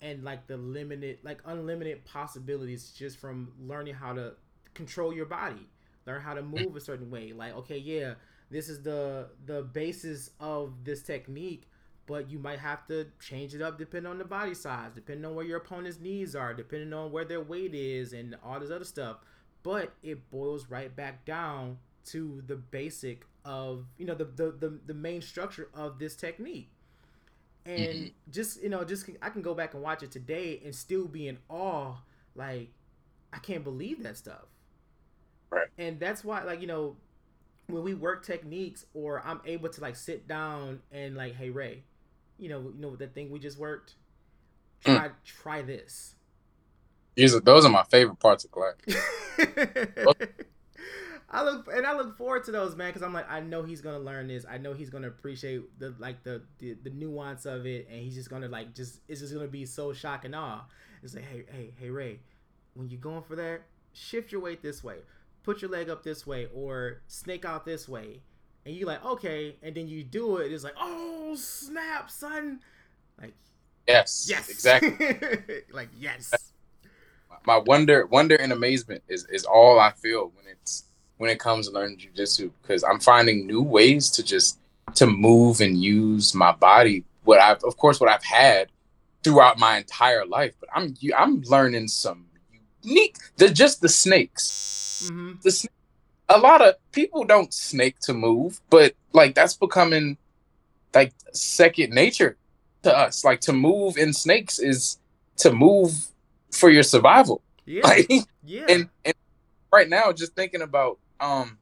And like the limited like unlimited possibilities just from learning how to control your body. Learn how to move a certain way. Like okay yeah this is the the basis of this technique but you might have to change it up depending on the body size depending on where your opponent's knees are depending on where their weight is and all this other stuff. But it boils right back down to the basic of you know the the the, the main structure of this technique. And mm-hmm. just you know just i can go back and watch it today and still be in awe like i can't believe that stuff. Right. And that's why like you know when we work techniques or i'm able to like sit down and like hey ray you know you know that thing we just worked? Mm. try try this. These are those are my favorite parts of class <laughs> I look and I look forward to those, man, because I'm like, I know he's gonna learn this. I know he's gonna appreciate the like the, the the nuance of it, and he's just gonna like just it's just gonna be so shock and awe. It's like, hey, hey, hey, Ray, when you're going for that, shift your weight this way, put your leg up this way, or snake out this way, and you're like, okay, and then you do it. It's like, oh snap, son, like, yes, yes, exactly, <laughs> like yes. My wonder, wonder, and amazement is is all I feel when it's when it comes to learning jujitsu because I'm finding new ways to just to move and use my body. What I've, of course, what I've had throughout my entire life, but I'm I'm learning some unique. They're just the snakes. Mm-hmm. The a lot of people don't snake to move, but like that's becoming like second nature to us. Like to move in snakes is to move for your survival. Yeah. <laughs> Like, yeah. And, and right now, just thinking about um,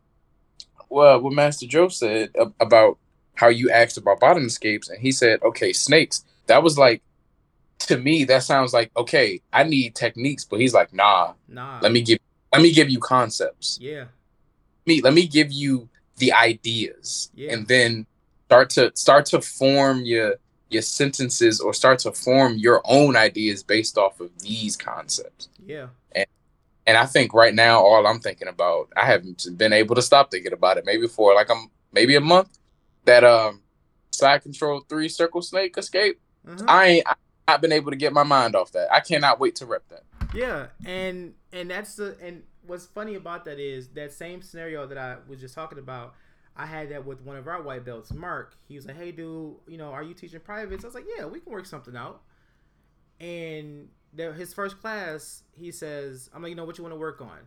well, what Master Joe said about how you asked about bottom escapes, and he said, okay, snakes. That was like, to me, that sounds like okay. I need techniques, but he's like, nah, nah. Let me give, let me give you concepts. Yeah. Me, let me give you the ideas, yeah. and then start to start to form your your sentences or start to form your own ideas based off of these concepts. Yeah. And and I think right now, all I'm thinking about, I haven't been able to stop thinking about it. Maybe for like I'm maybe a month, that um side control three circle snake escape. Mm-hmm. I ain't I, I've been able to get my mind off that. I cannot wait to rep that. Yeah, and and that's the and what's funny about that is that same scenario that I was just talking about. I had that with one of our white belts, Mark. He was like, "Hey, dude, you know, are you teaching privates?" I was like, "Yeah, we can work something out." And his first class, he says, "I'm like, you know, what you want to work on?"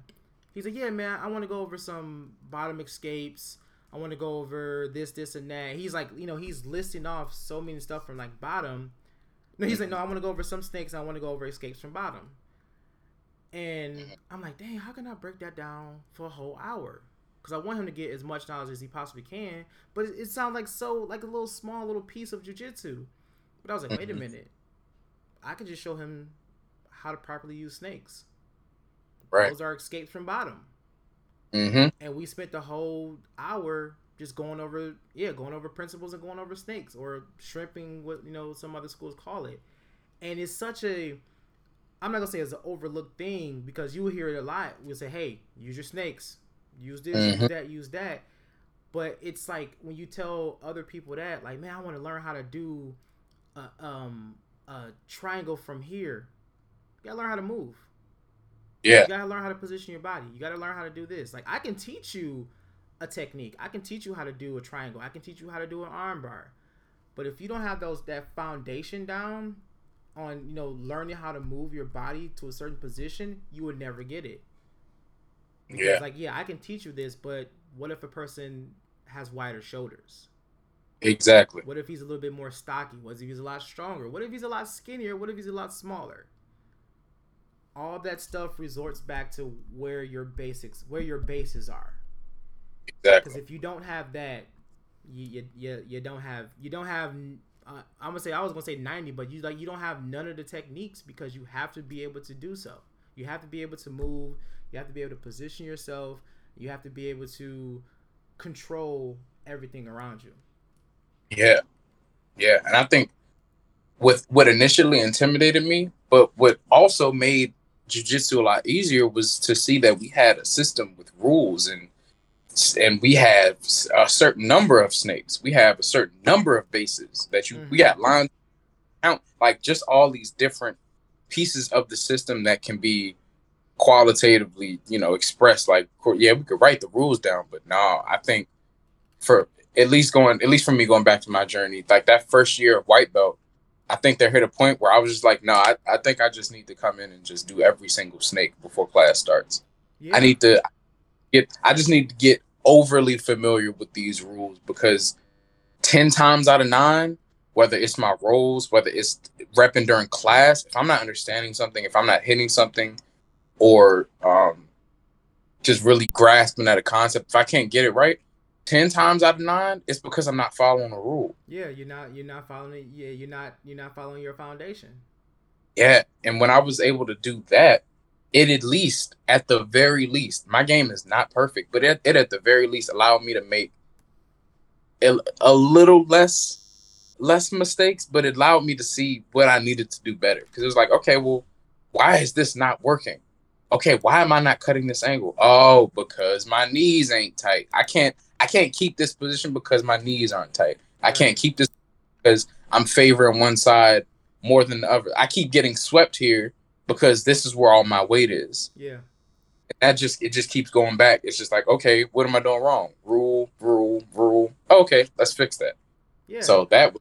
He's like, "Yeah, man, I want to go over some bottom escapes. I want to go over this, this, and that." He's like, you know, he's listing off so many stuff from like bottom. No, he's like, "No, I want to go over some snakes. I want to go over escapes from bottom." And I'm like, "Dang, how can I break that down for a whole hour?" Because I want him to get as much knowledge as he possibly can. But it, it sounds like so like a little small little piece of jujitsu. But I was like, wait a mm-hmm. minute. I can just show him how to properly use snakes. Right. Those are escapes from bottom. Mm-hmm. And we spent the whole hour just going over, yeah, going over principles and going over snakes or shrimping, what you know some other schools call it. And it's such a, I'm not gonna say it's an overlooked thing because you will hear it a lot. We'll say, hey, use your snakes, use this, mm-hmm. use that, use that. But it's like when you tell other people that, like, man, I want to learn how to do a, um, a triangle from here you gotta learn how to move. Yeah. You gotta learn how to position your body. You gotta learn how to do this. Like I can teach you a technique. I can teach you how to do a triangle. I can teach you how to do an armbar. But if you don't have those that foundation down on, you know, learning how to move your body to a certain position, you would never get it. Because yeah. like, yeah, I can teach you this, but what if a person has wider shoulders? Exactly. What if he's a little bit more stocky? What if he's a lot stronger? What if he's a lot skinnier? What if he's a lot smaller? All that stuff resorts back to where your basics, where your bases are. Exactly. Because if you don't have that, you you, you, you don't have you don't have. Uh, I'm gonna say I was gonna say 90, but you like you don't have none of the techniques because you have to be able to do so. You have to be able to move. You have to be able to position yourself. You have to be able to control everything around you. Yeah, yeah, and I think with what initially intimidated me, but what also made jujitsu a lot easier was to see that we had a system with rules and and we have a certain number of snakes. We have a certain number of bases that you. Mm-hmm. We got lines count like just all these different pieces of the system that can be qualitatively, you know, expressed. Like, yeah, we could write the rules down, but no, I think for at least going, at least for me going back to my journey, like that first year of white belt, I think there hit a point where I was just like, no, I, I think I just need to come in and just do every single snake before class starts. Yeah. I need to get, I just need to get overly familiar with these rules because 10 times out of nine, whether it's my rolls, whether it's repping during class, if I'm not understanding something, if I'm not hitting something, or um, just really grasping at a concept, if I can't get it right, ten times out of nine, it's because I'm not following a rule. Yeah, you're not you're not following yeah, you're not you're not following your foundation. Yeah. And when I was able to do that, it at least, at the very least, my game is not perfect, but it, it at the very least allowed me to make a, a little less less mistakes, but it allowed me to see what I needed to do better. Because it was like, okay, well, why is this not working? Okay, why am I not cutting this angle? Oh, because my knees ain't tight. I can't I can't keep this position because my knees aren't tight. I can't keep this because I'm favoring one side more than the other. I keep getting swept here because this is where all my weight is. Yeah. And that just it just keeps going back. It's just like, okay, what am I doing wrong? Rule, rule, rule. Okay, let's fix that. Yeah. So that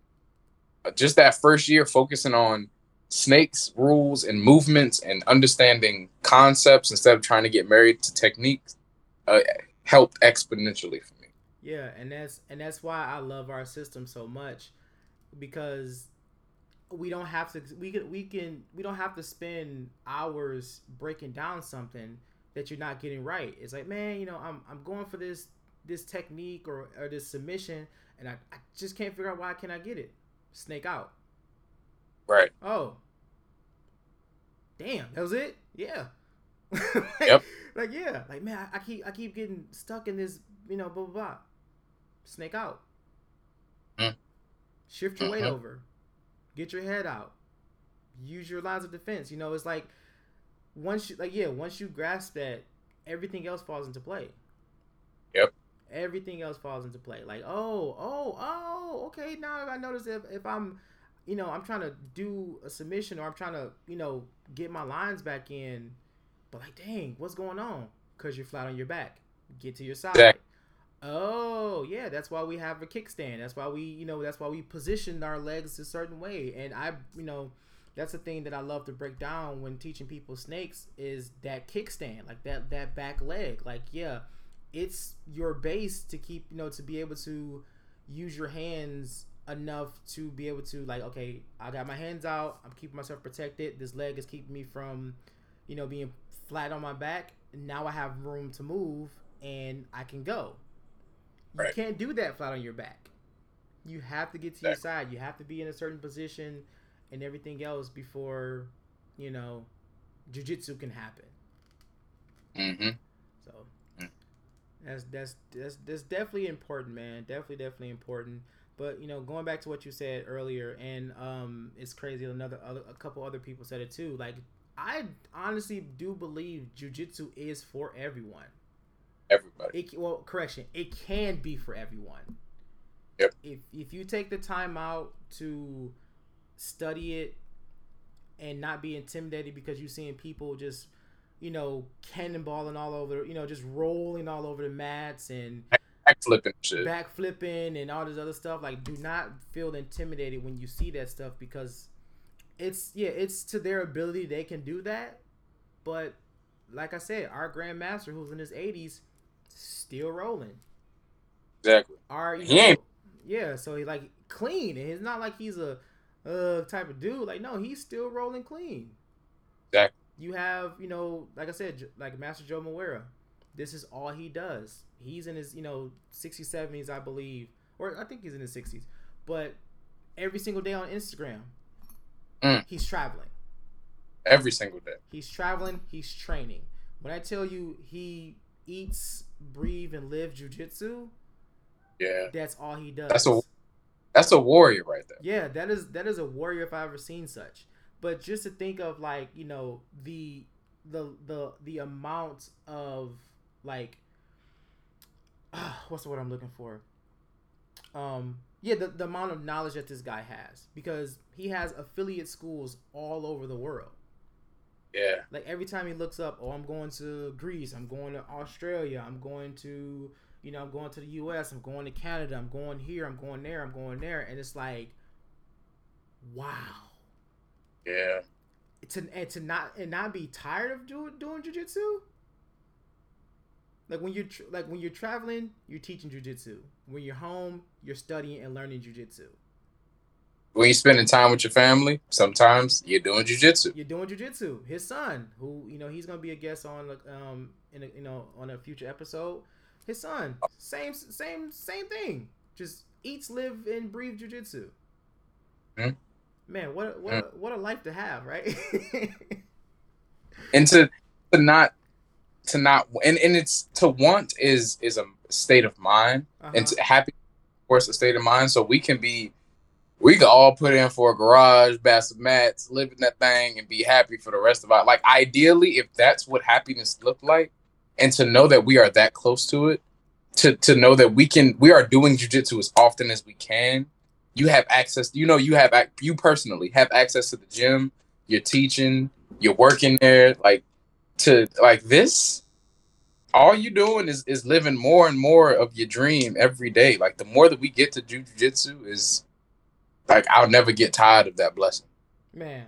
just that first year focusing on snakes, rules, and movements and understanding concepts instead of trying to get married to techniques uh, helped exponentially for me. Yeah, and that's and that's why I love our system so much because we don't have to we can we can we don't have to spend hours breaking down something that you're not getting right. It's like, man, you know, I'm I'm going for this this technique or, or this submission and I, I just can't figure out why can I get it. Snake out. Right. Oh. Damn, that was it? Yeah. like, <laughs> yep. Like yeah, like man, I, I, keep I keep getting stuck in this, you know, blah blah blah. Snake out. Mm. Shift your mm-hmm. weight over. Get your head out. Use your lines of defense. You know, it's like once you like yeah, once you grasp that, everything else falls into play. Yep. Everything else falls into play. Like, oh, oh, oh, okay, now I notice if, if I'm you know, I'm trying to do a submission or I'm trying to, you know, get my lines back in, but like, dang, what's going on? Because you're flat on your back. Get to your side. Oh, yeah, that's why we have a kickstand. That's why we, you know, that's why we position our legs a certain way. And I, you know, that's the thing that I love to break down when teaching people snakes is that kickstand, like that that back leg. Like, yeah, it's your base to keep, you know, to be able to use your hands enough to be able to like, okay, I got my hands out, I'm keeping myself protected. This leg is keeping me from, you know, being flat on my back. Now I have room to move and I can go. Right. You can't do that flat on your back. You have to get to your side. You have to be in a certain position and everything else before, you know, jujitsu can happen. Mm-hmm. So mm. that's that's that's that's definitely important, man. Definitely, definitely important. But you know, going back to what you said earlier, and um, it's crazy. Another, other, a couple other people said it too. Like, I honestly do believe jujitsu is for everyone. Everybody. It, well, correction. It can be for everyone. Yep. If if you take the time out to study it and not be intimidated because you're seeing people just, you know, cannonballing all over, you know, just rolling all over the mats and backflipping shit. Backflipping and all this other stuff. Like, do not feel intimidated when you see that stuff because it's yeah, it's to their ability they can do that. But like I said, our grandmaster who's in his eighties, still rolling. Exactly. Our he ain't. Yeah, so he like clean, and it's not like he's a uh type of dude. Like no, he's still rolling clean. Exactly. You have you know, like I said, like Master Joe Moreira. This is all he does. He's in his, you know, 60s, 70s, I believe. Or I think he's in his 60s. But every single day on Instagram, mm. he's traveling. Every single day. He's traveling, he's training. When I tell you he eats, breathe, and live jujitsu, yeah. That's all he does. That's a that's a warrior right there. Yeah, that is that is a warrior if I ever seen such. But just to think of like, you know, the the the the amount of like uh, what's the word I'm looking for? Um, Yeah, the, the amount of knowledge that this guy has because he has affiliate schools all over the world. Yeah. Like every time he looks up, oh, I'm going to Greece, I'm going to Australia, I'm going to, you know, I'm going to the US, I'm going to Canada, I'm going here, I'm going there, I'm going there. And it's like, wow. Yeah. To, and to not and not be tired of doing doing jujitsu. Like when you're tr- like when you're traveling, you're teaching jujitsu. When you're home, you're studying and learning jujitsu. When you're spending time with your family, sometimes you're doing jujitsu. You're doing jujitsu. His son, who you know, he's gonna be a guest on um in a, you know on a future episode. His son, same same same thing. Just eats, live, and breathe jujitsu. Hmm. Man, what what a, what a life to have, right? and to to not to not and, and it's to want is is a state of mind uh-huh. and to happy of course a state of mind so we can be we could all put in for a garage bass of mats live in that thing and be happy for the rest of our like ideally if that's what happiness looked like and to know that we are that close to it to to know that we can we are doing jujitsu as often as we can you have access you know you have you personally have access to the gym you're teaching you're working there like to like this all you doing is is living more and more of your dream every day. Like the more that we get to do jiu-jitsu is like i'll never get tired of that blessing. Man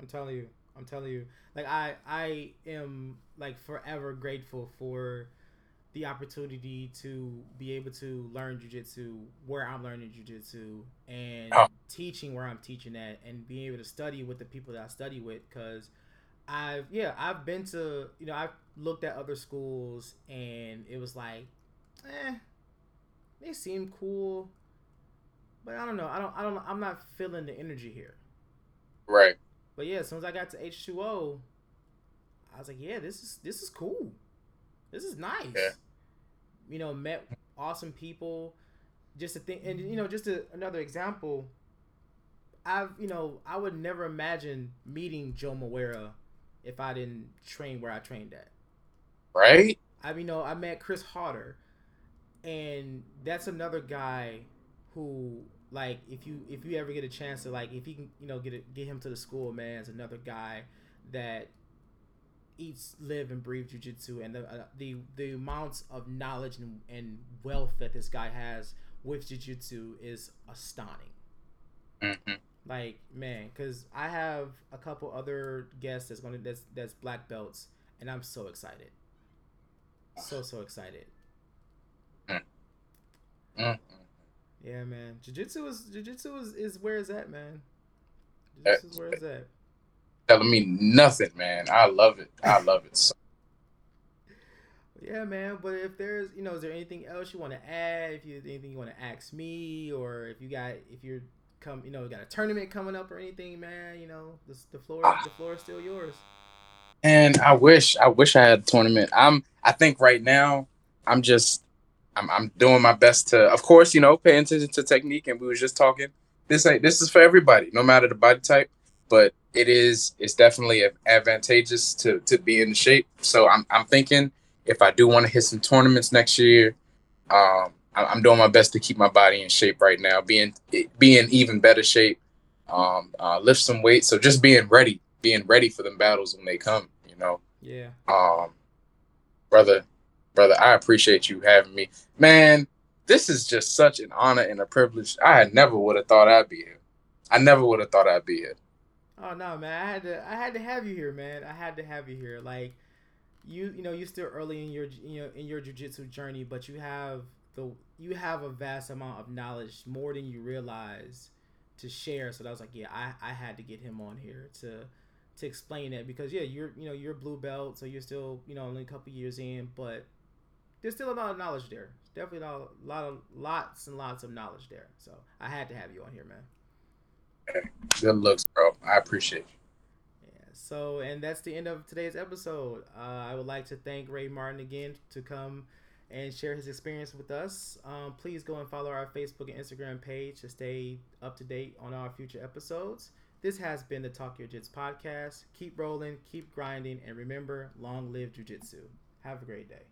i'm telling you i'm telling you. Like i i am like forever grateful for the opportunity to be able to learn jujitsu where I'm learning jujitsu and oh. teaching where I'm teaching at and being able to study with the people that I study with because I've yeah I've been to you know I've looked at other schools and it was like eh they seem cool but I don't know I don't I don't I'm not feeling the energy here right but yeah as soon as I got to H2O I was like yeah this is this is cool this is nice yeah you know, met awesome people. Just to think, and you know, just a, another example. I've, you know, I would never imagine meeting Joe Moreira if I didn't train where I trained at. Right. I, you know, I met Chris Harder, and that's another guy who, like, if you if you ever get a chance to, like, if you can, you know, get it, get him to the school, man, is another guy that eats, live, and breathe jujitsu, and the uh, the the amounts of knowledge and, and wealth that this guy has with jujitsu is astounding. Mm-hmm. Like man, because I have a couple other guests that's gonna that's that's black belts, and I'm so excited, so so excited. Mm-hmm. Yeah, man. Jiu-jitsu is jiu-jitsu is, is where is that, man? Jiu-jitsu is where is that? telling me nothing, man. I love it. I love it. So. <laughs> Yeah, man. But if there's, you know, is there anything else you want to add? If you anything you want to ask me, or if you got, if you're come, you know, got a tournament coming up or anything, man, you know, the, the floor, ah. the floor is still yours. And I wish, I wish I had a tournament. I'm, I think right now, I'm just, I'm, I'm doing my best to, of course, you know, pay attention to technique. And we was just talking. This ain't, this is for everybody, no matter the body type. But it is it's definitely advantageous to to be in shape. So I'm I'm thinking if I do want to hit some tournaments next year, um, I'm doing my best to keep my body in shape right now, being being even better shape, um, uh, lift some weight. So just being ready, being ready for them battles when they come. You know. Yeah. Um, brother, brother, I appreciate you having me, man. This is just such an honor and a privilege. I never would have thought I'd be here. I never would have thought I'd be here. Oh no, man! I had to, I had to have you here, man. I had to have you here. Like, you, you know, you're still early in your, you know, in your jujitsu journey, but you have the, you have a vast amount of knowledge, more than you realize, to share. So that was like, yeah, I, I had to get him on here to, to explain it because yeah, you're, you know, you're blue belt, so you're still, you know, only a couple years in, but there's still a lot of knowledge there. Definitely a lot of lots and lots of knowledge there. So I had to have you on here, man. Good looks, bro. I appreciate you. Yeah. So, and that's the end of today's episode. Uh, I would like to thank Ray Martin again to come and share his experience with us. Um, please go and follow our Facebook and Instagram page to stay up to date on our future episodes. This has been the Talk Yo Jits podcast. Keep rolling, keep grinding, and remember, long live Jiu Jitsu. Have a great day.